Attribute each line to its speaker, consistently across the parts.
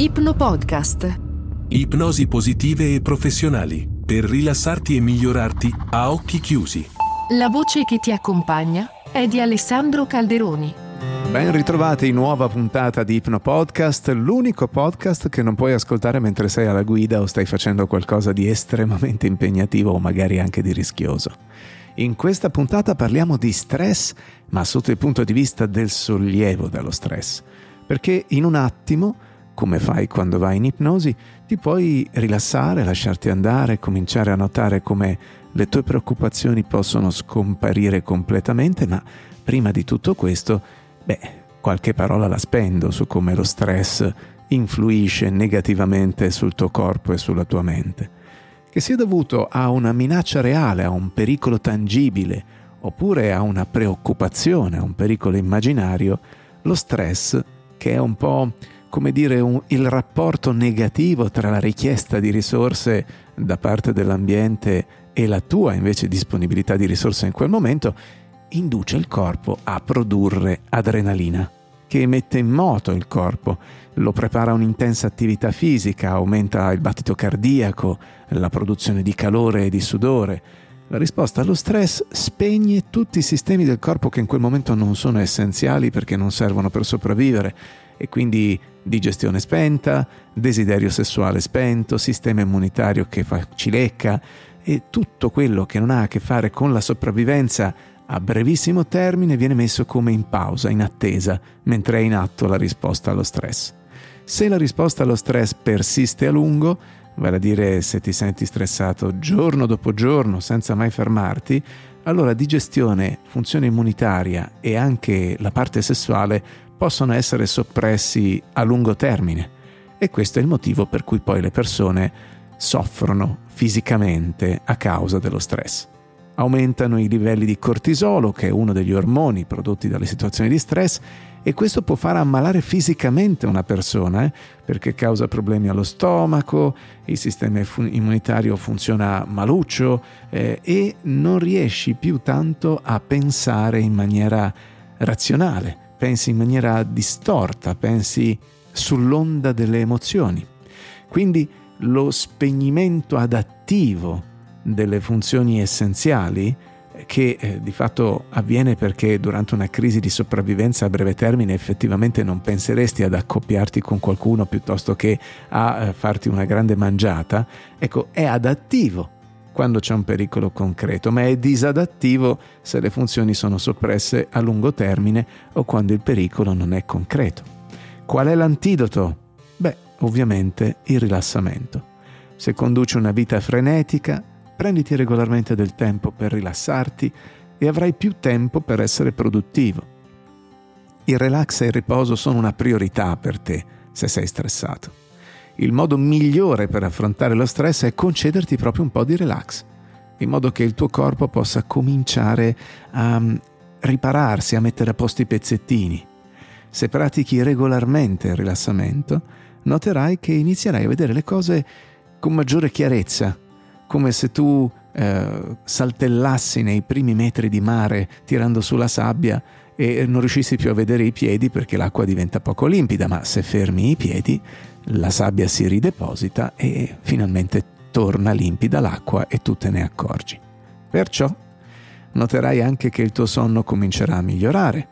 Speaker 1: Ipno Podcast.
Speaker 2: Ipnosi positive e professionali per rilassarti e migliorarti a occhi chiusi.
Speaker 1: La voce che ti accompagna è di Alessandro Calderoni.
Speaker 3: Ben ritrovati in nuova puntata di Ipno Podcast, l'unico podcast che non puoi ascoltare mentre sei alla guida o stai facendo qualcosa di estremamente impegnativo o magari anche di rischioso. In questa puntata parliamo di stress, ma sotto il punto di vista del sollievo dallo stress, perché in un attimo come fai quando vai in ipnosi, ti puoi rilassare, lasciarti andare, cominciare a notare come le tue preoccupazioni possono scomparire completamente, ma prima di tutto questo, beh, qualche parola la spendo su come lo stress influisce negativamente sul tuo corpo e sulla tua mente. Che sia dovuto a una minaccia reale, a un pericolo tangibile, oppure a una preoccupazione, a un pericolo immaginario, lo stress, che è un po' come dire, un, il rapporto negativo tra la richiesta di risorse da parte dell'ambiente e la tua invece disponibilità di risorse in quel momento, induce il corpo a produrre adrenalina, che mette in moto il corpo, lo prepara a un'intensa attività fisica, aumenta il battito cardiaco, la produzione di calore e di sudore. La risposta allo stress spegne tutti i sistemi del corpo che in quel momento non sono essenziali perché non servono per sopravvivere e quindi digestione spenta, desiderio sessuale spento, sistema immunitario che fa cilecca e tutto quello che non ha a che fare con la sopravvivenza a brevissimo termine viene messo come in pausa, in attesa, mentre è in atto la risposta allo stress. Se la risposta allo stress persiste a lungo, vale a dire se ti senti stressato giorno dopo giorno senza mai fermarti, allora digestione, funzione immunitaria e anche la parte sessuale possono essere soppressi a lungo termine e questo è il motivo per cui poi le persone soffrono fisicamente a causa dello stress. Aumentano i livelli di cortisolo, che è uno degli ormoni prodotti dalle situazioni di stress, e questo può far ammalare fisicamente una persona eh, perché causa problemi allo stomaco, il sistema immunitario funziona maluccio eh, e non riesci più tanto a pensare in maniera razionale pensi in maniera distorta, pensi sull'onda delle emozioni. Quindi lo spegnimento adattivo delle funzioni essenziali che eh, di fatto avviene perché durante una crisi di sopravvivenza a breve termine effettivamente non penseresti ad accoppiarti con qualcuno piuttosto che a eh, farti una grande mangiata, ecco, è adattivo quando c'è un pericolo concreto, ma è disadattivo se le funzioni sono soppresse a lungo termine o quando il pericolo non è concreto. Qual è l'antidoto? Beh, ovviamente il rilassamento. Se conduci una vita frenetica, prenditi regolarmente del tempo per rilassarti e avrai più tempo per essere produttivo. Il relax e il riposo sono una priorità per te se sei stressato il modo migliore per affrontare lo stress è concederti proprio un po' di relax, in modo che il tuo corpo possa cominciare a mm, ripararsi, a mettere a posto i pezzettini. Se pratichi regolarmente il rilassamento, noterai che inizierai a vedere le cose con maggiore chiarezza, come se tu eh, saltellassi nei primi metri di mare tirando sulla sabbia e non riuscissi più a vedere i piedi perché l'acqua diventa poco limpida, ma se fermi i piedi la sabbia si rideposita e finalmente torna limpida l'acqua e tu te ne accorgi. Perciò noterai anche che il tuo sonno comincerà a migliorare,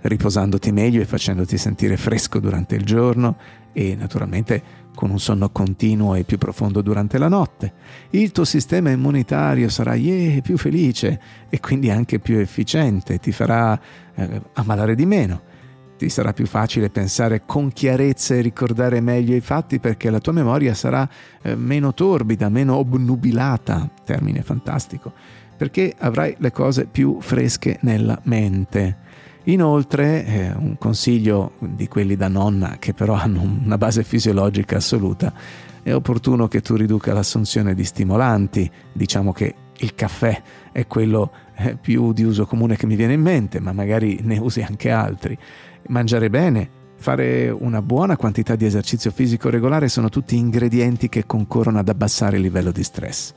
Speaker 3: riposandoti meglio e facendoti sentire fresco durante il giorno e naturalmente con un sonno continuo e più profondo durante la notte. Il tuo sistema immunitario sarà yeah, più felice e quindi anche più efficiente, ti farà eh, ammalare di meno ti sarà più facile pensare con chiarezza e ricordare meglio i fatti perché la tua memoria sarà eh, meno torbida, meno obnubilata, termine fantastico, perché avrai le cose più fresche nella mente. Inoltre, eh, un consiglio di quelli da nonna che però hanno una base fisiologica assoluta, è opportuno che tu riduca l'assunzione di stimolanti, diciamo che il caffè è quello eh, più di uso comune che mi viene in mente, ma magari ne usi anche altri mangiare bene, fare una buona quantità di esercizio fisico regolare sono tutti ingredienti che concorrono ad abbassare il livello di stress.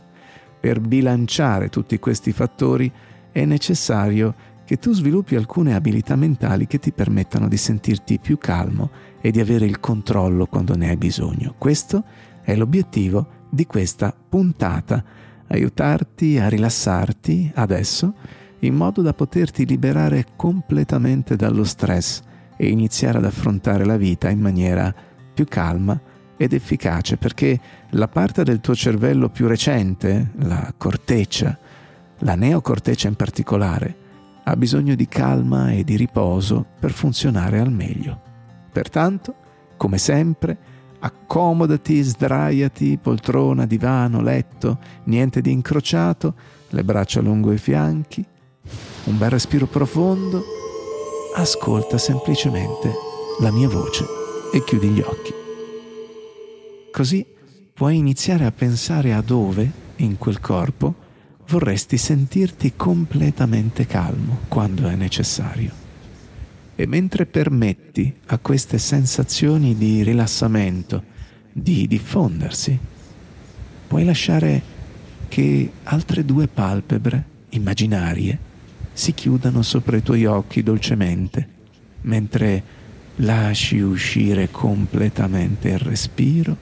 Speaker 3: Per bilanciare tutti questi fattori è necessario che tu sviluppi alcune abilità mentali che ti permettano di sentirti più calmo e di avere il controllo quando ne hai bisogno. Questo è l'obiettivo di questa puntata, aiutarti a rilassarti adesso in modo da poterti liberare completamente dallo stress e iniziare ad affrontare la vita in maniera più calma ed efficace, perché la parte del tuo cervello più recente, la corteccia, la neocorteccia in particolare, ha bisogno di calma e di riposo per funzionare al meglio. Pertanto, come sempre, accomodati, sdraiati, poltrona, divano, letto, niente di incrociato, le braccia lungo i fianchi, un bel respiro profondo, ascolta semplicemente la mia voce e chiudi gli occhi. Così puoi iniziare a pensare a dove, in quel corpo, vorresti sentirti completamente calmo quando è necessario. E mentre permetti a queste sensazioni di rilassamento di diffondersi, puoi lasciare che altre due palpebre immaginarie si chiudano sopra i tuoi occhi dolcemente, mentre lasci uscire completamente il respiro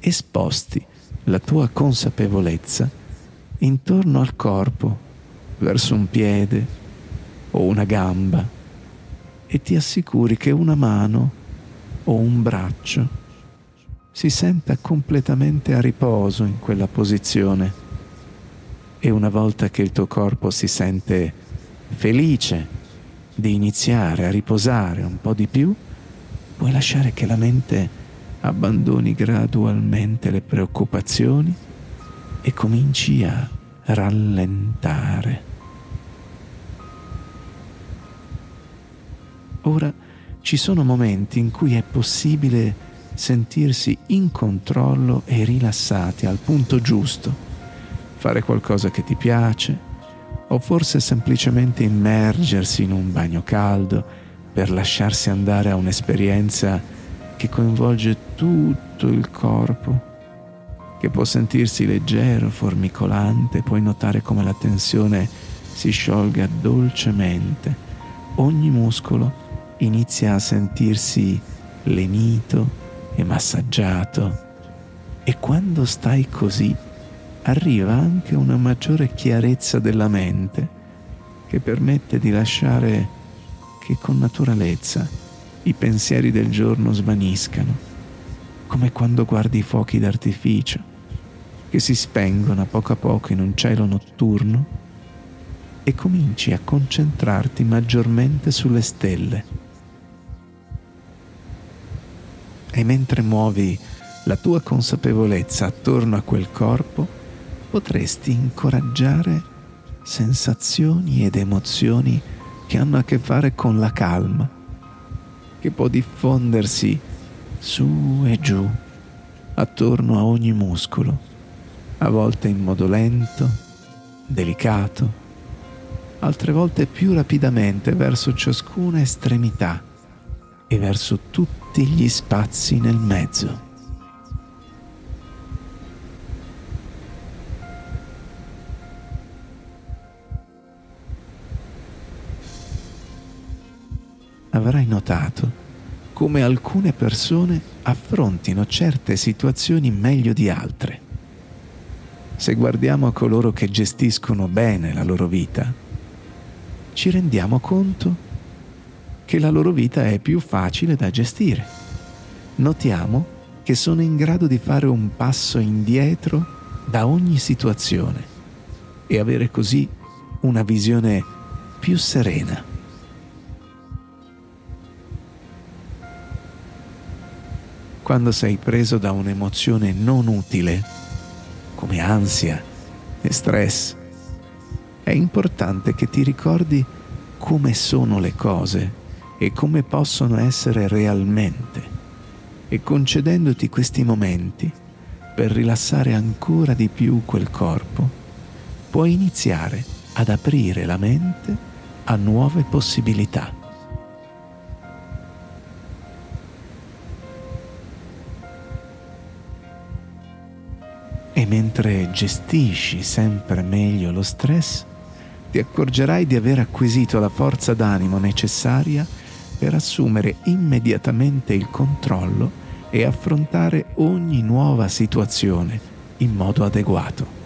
Speaker 3: e sposti la tua consapevolezza intorno al corpo, verso un piede o una gamba, e ti assicuri che una mano o un braccio si senta completamente a riposo in quella posizione. E una volta che il tuo corpo si sente felice di iniziare a riposare un po' di più, puoi lasciare che la mente abbandoni gradualmente le preoccupazioni e cominci a rallentare. Ora ci sono momenti in cui è possibile sentirsi in controllo e rilassati al punto giusto, fare qualcosa che ti piace o forse semplicemente immergersi in un bagno caldo per lasciarsi andare a un'esperienza che coinvolge tutto il corpo che può sentirsi leggero, formicolante, puoi notare come la tensione si sciolga dolcemente. Ogni muscolo inizia a sentirsi lenito e massaggiato e quando stai così arriva anche una maggiore chiarezza della mente che permette di lasciare che con naturalezza i pensieri del giorno svaniscano, come quando guardi i fuochi d'artificio che si spengono a poco a poco in un cielo notturno e cominci a concentrarti maggiormente sulle stelle. E mentre muovi la tua consapevolezza attorno a quel corpo, potresti incoraggiare sensazioni ed emozioni che hanno a che fare con la calma, che può diffondersi su e giù attorno a ogni muscolo a volte in modo lento, delicato, altre volte più rapidamente verso ciascuna estremità e verso tutti gli spazi nel mezzo. Avrai notato come alcune persone affrontino certe situazioni meglio di altre se guardiamo a coloro che gestiscono bene la loro vita, ci rendiamo conto che la loro vita è più facile da gestire. Notiamo che sono in grado di fare un passo indietro da ogni situazione e avere così una visione più serena. Quando sei preso da un'emozione non utile, come ansia e stress, è importante che ti ricordi come sono le cose e come possono essere realmente e concedendoti questi momenti per rilassare ancora di più quel corpo, puoi iniziare ad aprire la mente a nuove possibilità. Mentre gestisci sempre meglio lo stress, ti accorgerai di aver acquisito la forza d'animo necessaria per assumere immediatamente il controllo e affrontare ogni nuova situazione in modo adeguato.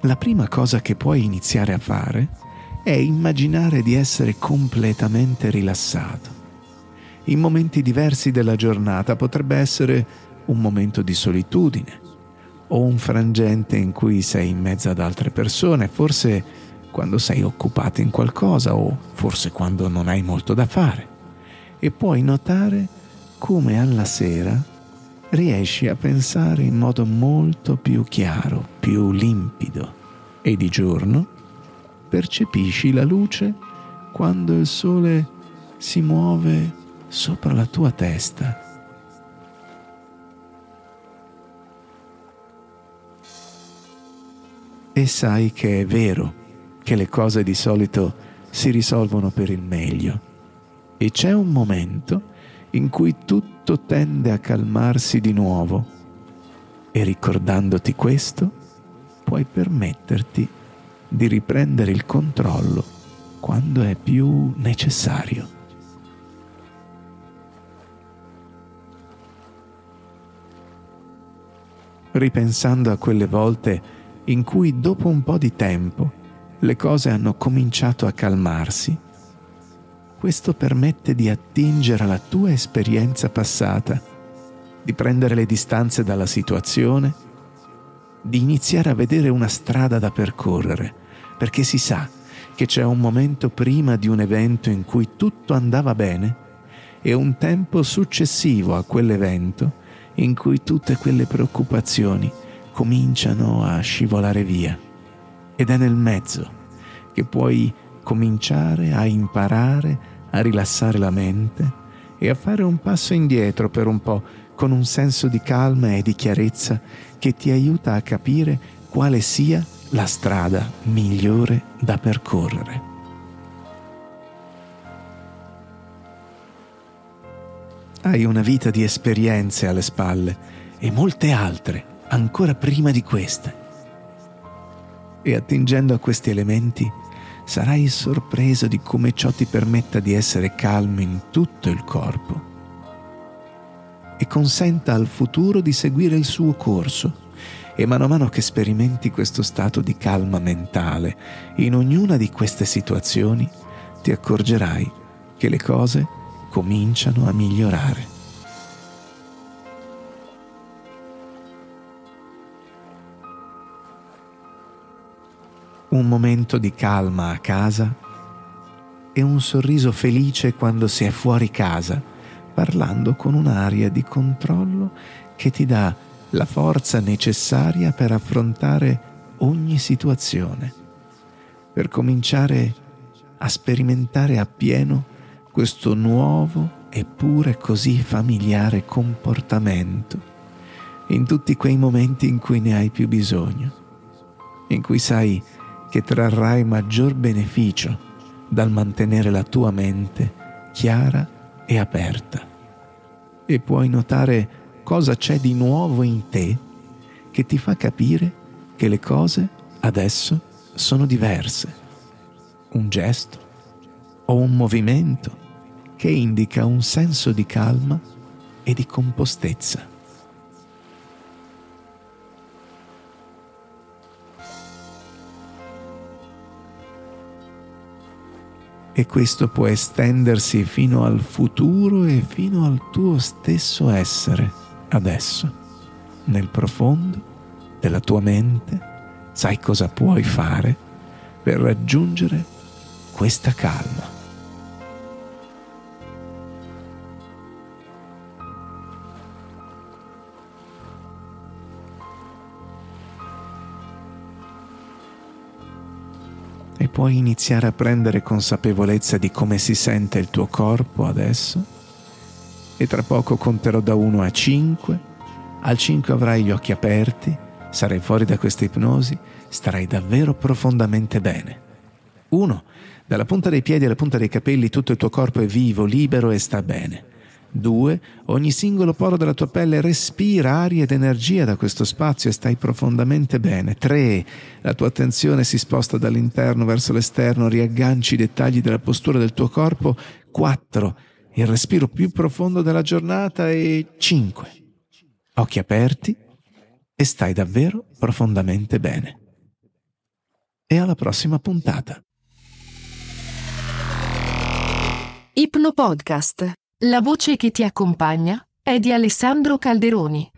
Speaker 3: La prima cosa che puoi iniziare a fare è immaginare di essere completamente rilassato. In momenti diversi della giornata potrebbe essere un momento di solitudine o un frangente in cui sei in mezzo ad altre persone, forse quando sei occupato in qualcosa o forse quando non hai molto da fare. E puoi notare come alla sera riesci a pensare in modo molto più chiaro, più limpido e di giorno percepisci la luce quando il sole si muove sopra la tua testa. E sai che è vero che le cose di solito si risolvono per il meglio. E c'è un momento in cui tutto tende a calmarsi di nuovo e ricordandoti questo puoi permetterti di riprendere il controllo quando è più necessario. Ripensando a quelle volte in cui dopo un po' di tempo le cose hanno cominciato a calmarsi, questo permette di attingere alla tua esperienza passata, di prendere le distanze dalla situazione, di iniziare a vedere una strada da percorrere, perché si sa che c'è un momento prima di un evento in cui tutto andava bene e un tempo successivo a quell'evento in cui tutte quelle preoccupazioni cominciano a scivolare via. Ed è nel mezzo che puoi cominciare a imparare a rilassare la mente e a fare un passo indietro per un po' con un senso di calma e di chiarezza che ti aiuta a capire quale sia la strada migliore da percorrere. Hai una vita di esperienze alle spalle e molte altre ancora prima di queste. E attingendo a questi elementi sarai sorpreso di come ciò ti permetta di essere calmo in tutto il corpo e consenta al futuro di seguire il suo corso. E mano a mano che sperimenti questo stato di calma mentale in ognuna di queste situazioni, ti accorgerai che le cose cominciano a migliorare. un momento di calma a casa e un sorriso felice quando si è fuori casa, parlando con un'aria di controllo che ti dà la forza necessaria per affrontare ogni situazione, per cominciare a sperimentare appieno questo nuovo eppure così familiare comportamento in tutti quei momenti in cui ne hai più bisogno, in cui sai che trarrai maggior beneficio dal mantenere la tua mente chiara e aperta. E puoi notare cosa c'è di nuovo in te che ti fa capire che le cose adesso sono diverse. Un gesto o un movimento che indica un senso di calma e di compostezza. e questo può estendersi fino al futuro e fino al tuo stesso essere adesso, nel profondo della tua mente, sai cosa puoi fare per raggiungere questa calma. E puoi iniziare a prendere consapevolezza di come si sente il tuo corpo adesso e tra poco conterò da 1 a 5. Al 5 avrai gli occhi aperti, sarai fuori da questa ipnosi, starai davvero profondamente bene. 1. Dalla punta dei piedi alla punta dei capelli tutto il tuo corpo è vivo, libero e sta bene. 2. Ogni singolo poro della tua pelle respira aria ed energia da questo spazio e stai profondamente bene. 3. La tua attenzione si sposta dall'interno verso l'esterno, riagganci i dettagli della postura del tuo corpo. 4. Il respiro più profondo della giornata e 5. Occhi aperti e stai davvero profondamente bene. E alla prossima puntata.
Speaker 1: Ipno Podcast. La voce che ti accompagna è di Alessandro Calderoni.